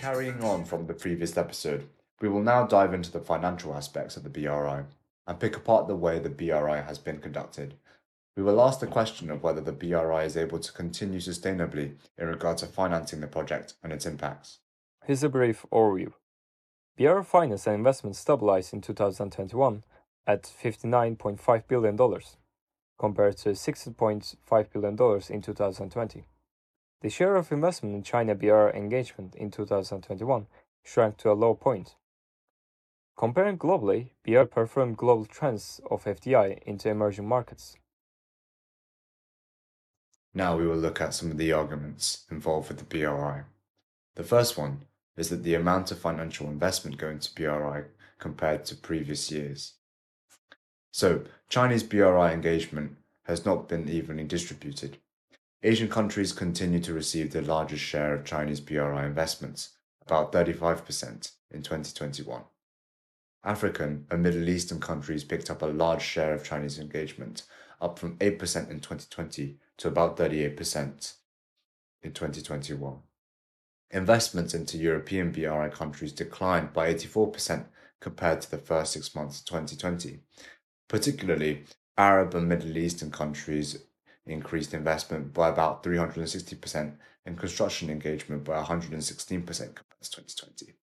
Carrying on from the previous episode, we will now dive into the financial aspects of the BRI and pick apart the way the BRI has been conducted. We will ask the question of whether the BRI is able to continue sustainably in regard to financing the project and its impacts. Here's a brief overview. BRI finance and investment stabilized in 2021 at $59.5 billion, compared to $60.5 billion in 2020. The share of investment in China BR engagement in 2021 shrank to a low point. Comparing globally, BR performed global trends of FDI into emerging markets. Now we will look at some of the arguments involved with the BRI. The first one is that the amount of financial investment going to BRI compared to previous years. So, Chinese BRI engagement has not been evenly distributed. Asian countries continue to receive the largest share of Chinese BRI investments, about 35% in 2021. African and Middle Eastern countries picked up a large share of Chinese engagement, up from 8% in 2020 to about 38% in 2021. Investments into European BRI countries declined by 84% compared to the first six months of 2020. Particularly, Arab and Middle Eastern countries increased investment by about 360% and construction engagement by 116% compared to 2020.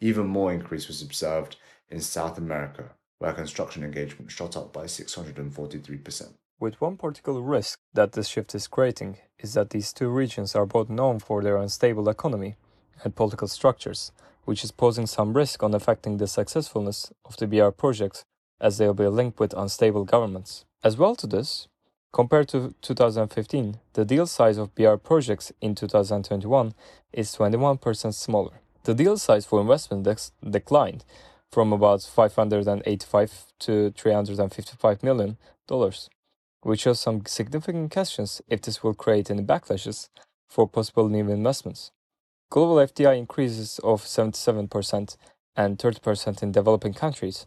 Even more increase was observed in South America, where construction engagement shot up by 643%. With one particular risk that this shift is creating is that these two regions are both known for their unstable economy and political structures, which is posing some risk on affecting the successfulness of the BR projects as they will be linked with unstable governments. As well to this, compared to 2015, the deal size of BR projects in 2021 is 21% smaller. The deal size for investment declined from about 585 to 355 million dollars, which shows some significant questions if this will create any backlashes for possible new investments. Global FDI increases of 77% and 30% in developing countries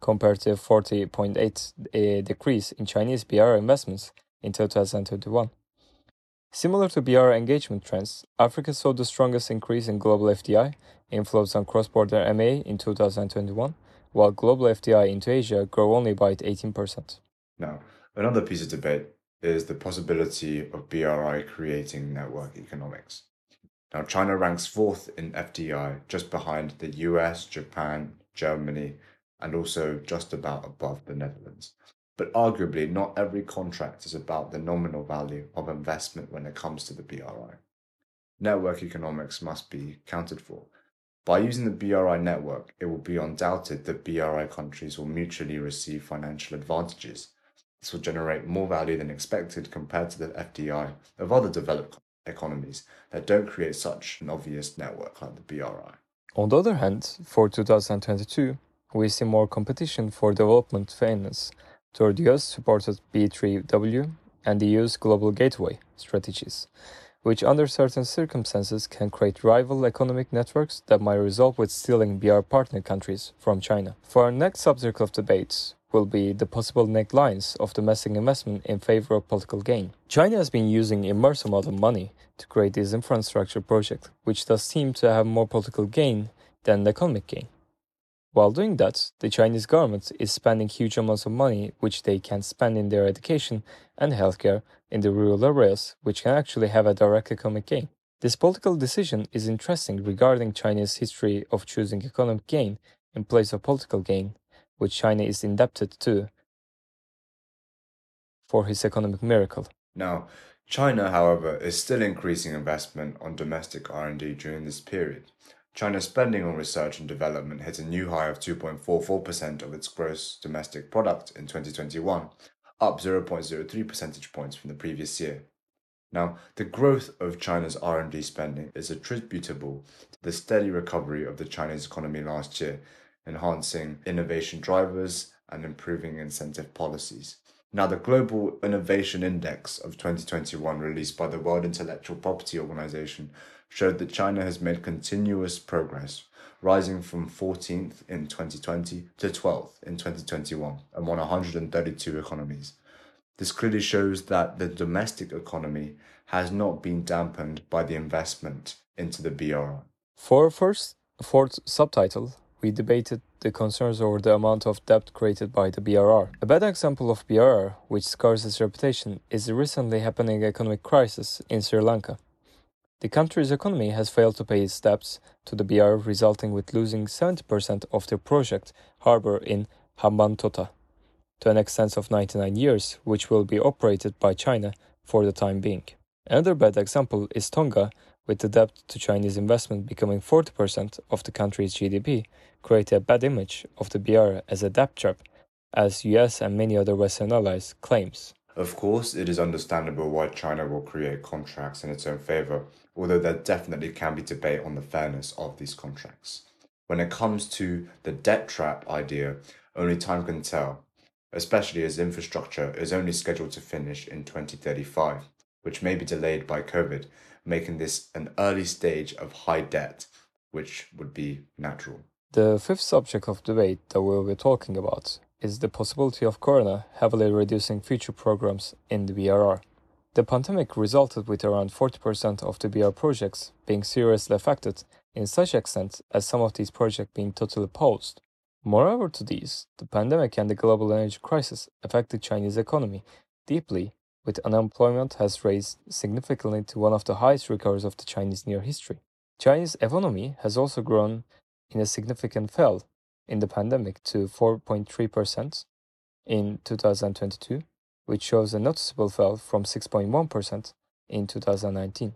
compared to 40.8 uh, decrease in Chinese BR investments in 2021. Similar to BR engagement trends, Africa saw the strongest increase in global FDI inflows on cross-border MA in 2021, while global FDI into Asia grew only by 18%. Now, another piece of debate is the possibility of BRI creating network economics. Now, China ranks fourth in FDI, just behind the US, Japan, Germany, and also just about above the Netherlands. But arguably, not every contract is about the nominal value of investment when it comes to the BRI. Network economics must be counted for. By using the BRI network, it will be undoubted that BRI countries will mutually receive financial advantages. This will generate more value than expected compared to the FDI of other developed economies that don't create such an obvious network like the BRI. On the other hand, for 2022, we see more competition for development finance toward US supported B3W and the EU's Global Gateway strategies, which under certain circumstances can create rival economic networks that might result with stealing BR partner countries from China. For our next subject of debate will be the possible necklines of domestic investment in favor of political gain. China has been using immense amount of money to create this infrastructure project, which does seem to have more political gain than economic gain. While doing that, the Chinese government is spending huge amounts of money which they can spend in their education and healthcare in the rural areas, which can actually have a direct economic gain. This political decision is interesting regarding China's history of choosing economic gain in place of political gain, which China is indebted to for his economic miracle. Now, China, however, is still increasing investment on domestic R&D during this period. China's spending on research and development hit a new high of 2.44% of its gross domestic product in 2021, up 0.03 percentage points from the previous year. Now, the growth of China's R&D spending is attributable to the steady recovery of the Chinese economy last year, enhancing innovation drivers and improving incentive policies. Now, the Global Innovation Index of 2021, released by the World Intellectual Property Organization, showed that China has made continuous progress, rising from 14th in 2020 to 12th in 2021 among 132 economies. This clearly shows that the domestic economy has not been dampened by the investment into the BRI. For first fourth subtitle, we debated the concerns over the amount of debt created by the BRR. A bad example of BRR, which scars its reputation, is the recently happening economic crisis in Sri Lanka. The country's economy has failed to pay its debts to the BRR, resulting with losing 70% of their project harbor in Hambantota to an extent of 99 years, which will be operated by China for the time being. Another bad example is Tonga, with the debt to Chinese investment becoming 40% of the country's GDP, create a bad image of the BR as a debt trap, as US and many other Western allies claims. Of course, it is understandable why China will create contracts in its own favor, although there definitely can be debate on the fairness of these contracts. When it comes to the debt trap idea, only time can tell, especially as infrastructure is only scheduled to finish in 2035, which may be delayed by COVID, making this an early stage of high debt, which would be natural. The fifth subject of debate that we'll be talking about is the possibility of Corona heavily reducing future programs in the BRR. The pandemic resulted with around 40% of the BR projects being seriously affected in such extent as some of these projects being totally paused. Moreover to these, the pandemic and the global energy crisis affected Chinese economy deeply, with unemployment has raised significantly to one of the highest records of the Chinese near history. Chinese economy has also grown in a significant fall in the pandemic to 4.3% in 2022, which shows a noticeable fall from 6.1% in 2019.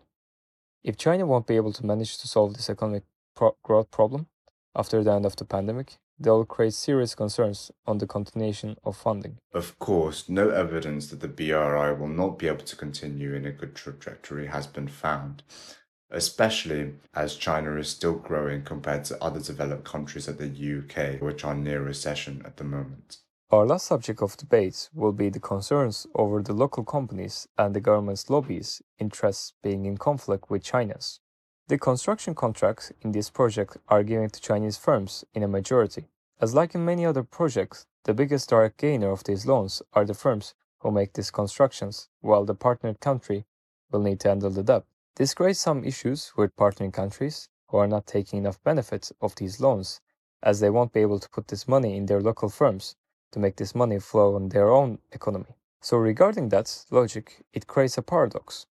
If China won't be able to manage to solve this economic pro- growth problem after the end of the pandemic, they'll create serious concerns on the continuation of funding. Of course, no evidence that the BRI will not be able to continue in a good trajectory has been found, especially as China is still growing compared to other developed countries like the UK, which are near recession at the moment. Our last subject of debate will be the concerns over the local companies and the government's lobbies' interests being in conflict with China's. The construction contracts in this project are given to Chinese firms in a majority. As like in many other projects, the biggest direct gainer of these loans are the firms who make these constructions, while the partnered country will need to handle the debt. This creates some issues with partnering countries who are not taking enough benefits of these loans, as they won't be able to put this money in their local firms to make this money flow on their own economy. So regarding that logic, it creates a paradox.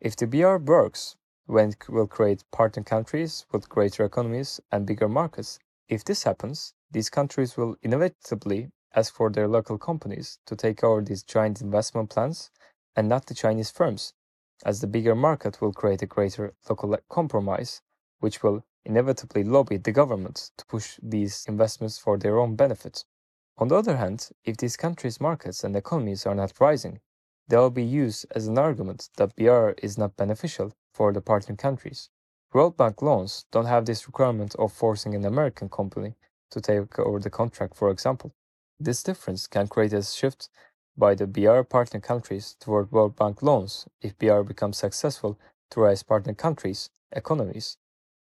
If the BR works, will create partner countries with greater economies and bigger markets. If this happens, these countries will inevitably ask for their local companies to take over these giant investment plans and not the Chinese firms, as the bigger market will create a greater local compromise, which will inevitably lobby the government to push these investments for their own benefit. On the other hand, if these countries' markets and economies are not rising, they will be used as an argument that BR is not beneficial for the partner countries. World Bank loans don't have this requirement of forcing an American company to take over the contract, for example. This difference can create a shift by the BR partner countries toward World Bank loans if BR becomes successful to raise partner countries' economies.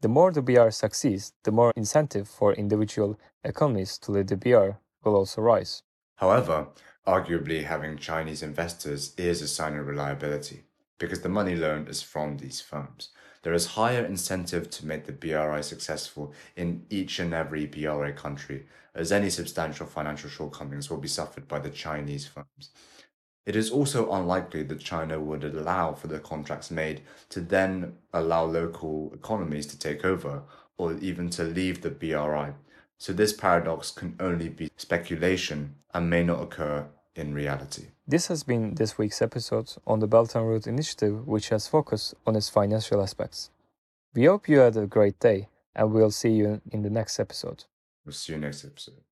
The more the BR succeeds, the more incentive for individual economies to lead the BR will also rise. However, Arguably, having Chinese investors is a sign of reliability because the money loaned is from these firms. There is higher incentive to make the BRI successful in each and every BRI country, as any substantial financial shortcomings will be suffered by the Chinese firms. It is also unlikely that China would allow for the contracts made to then allow local economies to take over or even to leave the BRI so this paradox can only be speculation and may not occur in reality. This has been this week's episode on the Belt and Road Initiative, which has focused on its financial aspects. We hope you had a great day, and we'll see you in the next episode. We'll see you next episode.